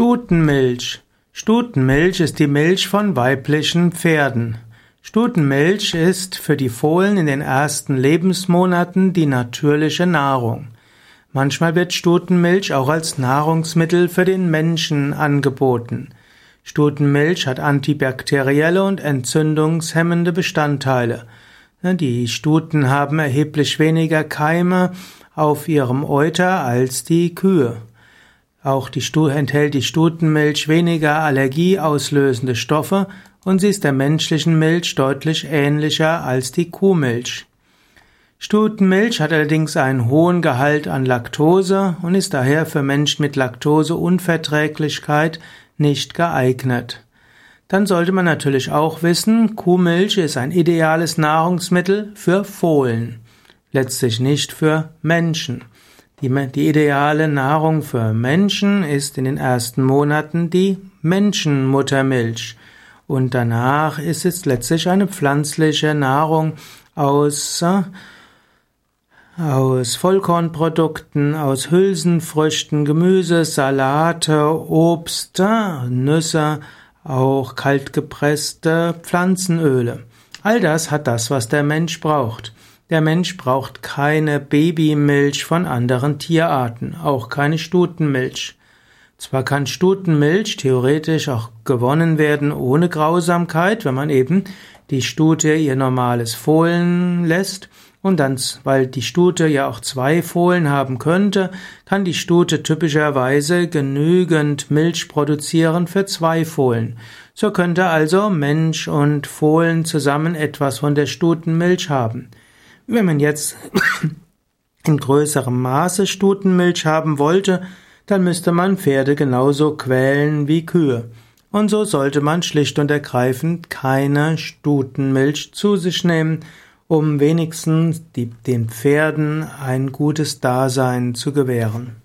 Stutenmilch. Stutenmilch ist die Milch von weiblichen Pferden. Stutenmilch ist für die Fohlen in den ersten Lebensmonaten die natürliche Nahrung. Manchmal wird Stutenmilch auch als Nahrungsmittel für den Menschen angeboten. Stutenmilch hat antibakterielle und entzündungshemmende Bestandteile. Die Stuten haben erheblich weniger Keime auf ihrem Euter als die Kühe. Auch die Stu enthält die Stutenmilch weniger allergieauslösende Stoffe und sie ist der menschlichen Milch deutlich ähnlicher als die Kuhmilch. Stutenmilch hat allerdings einen hohen Gehalt an Laktose und ist daher für Menschen mit Laktoseunverträglichkeit nicht geeignet. Dann sollte man natürlich auch wissen, Kuhmilch ist ein ideales Nahrungsmittel für Fohlen, letztlich nicht für Menschen. Die, ideale Nahrung für Menschen ist in den ersten Monaten die Menschenmuttermilch. Und danach ist es letztlich eine pflanzliche Nahrung aus, äh, aus Vollkornprodukten, aus Hülsenfrüchten, Gemüse, Salate, Obst, Nüsse, auch kaltgepresste Pflanzenöle. All das hat das, was der Mensch braucht. Der Mensch braucht keine Babymilch von anderen Tierarten, auch keine Stutenmilch. Zwar kann Stutenmilch theoretisch auch gewonnen werden ohne Grausamkeit, wenn man eben die Stute ihr normales Fohlen lässt, und dann, weil die Stute ja auch zwei Fohlen haben könnte, kann die Stute typischerweise genügend Milch produzieren für zwei Fohlen. So könnte also Mensch und Fohlen zusammen etwas von der Stutenmilch haben. Wenn man jetzt in größerem Maße Stutenmilch haben wollte, dann müsste man Pferde genauso quälen wie Kühe. Und so sollte man schlicht und ergreifend keine Stutenmilch zu sich nehmen, um wenigstens die, den Pferden ein gutes Dasein zu gewähren.